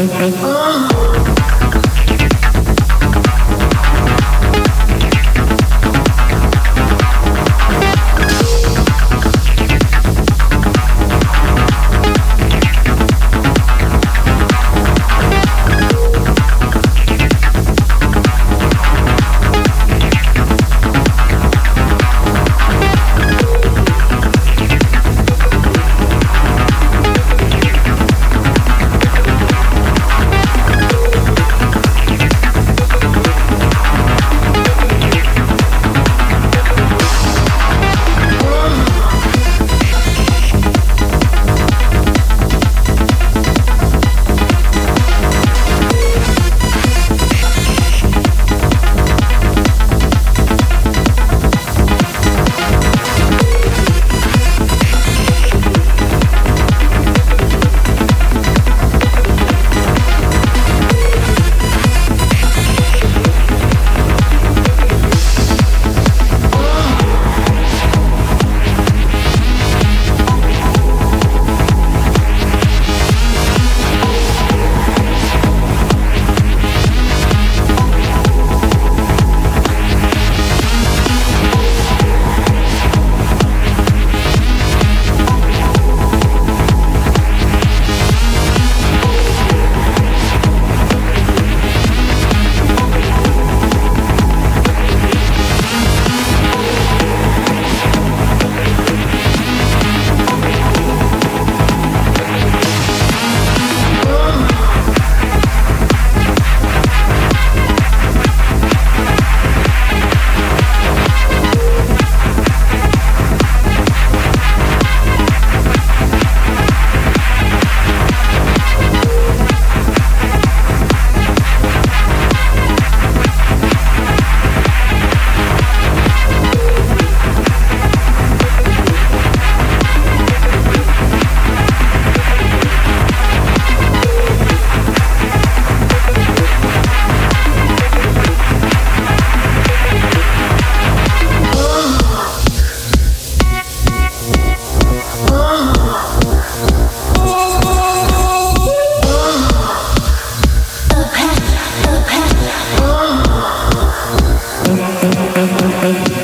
Oh. Africa.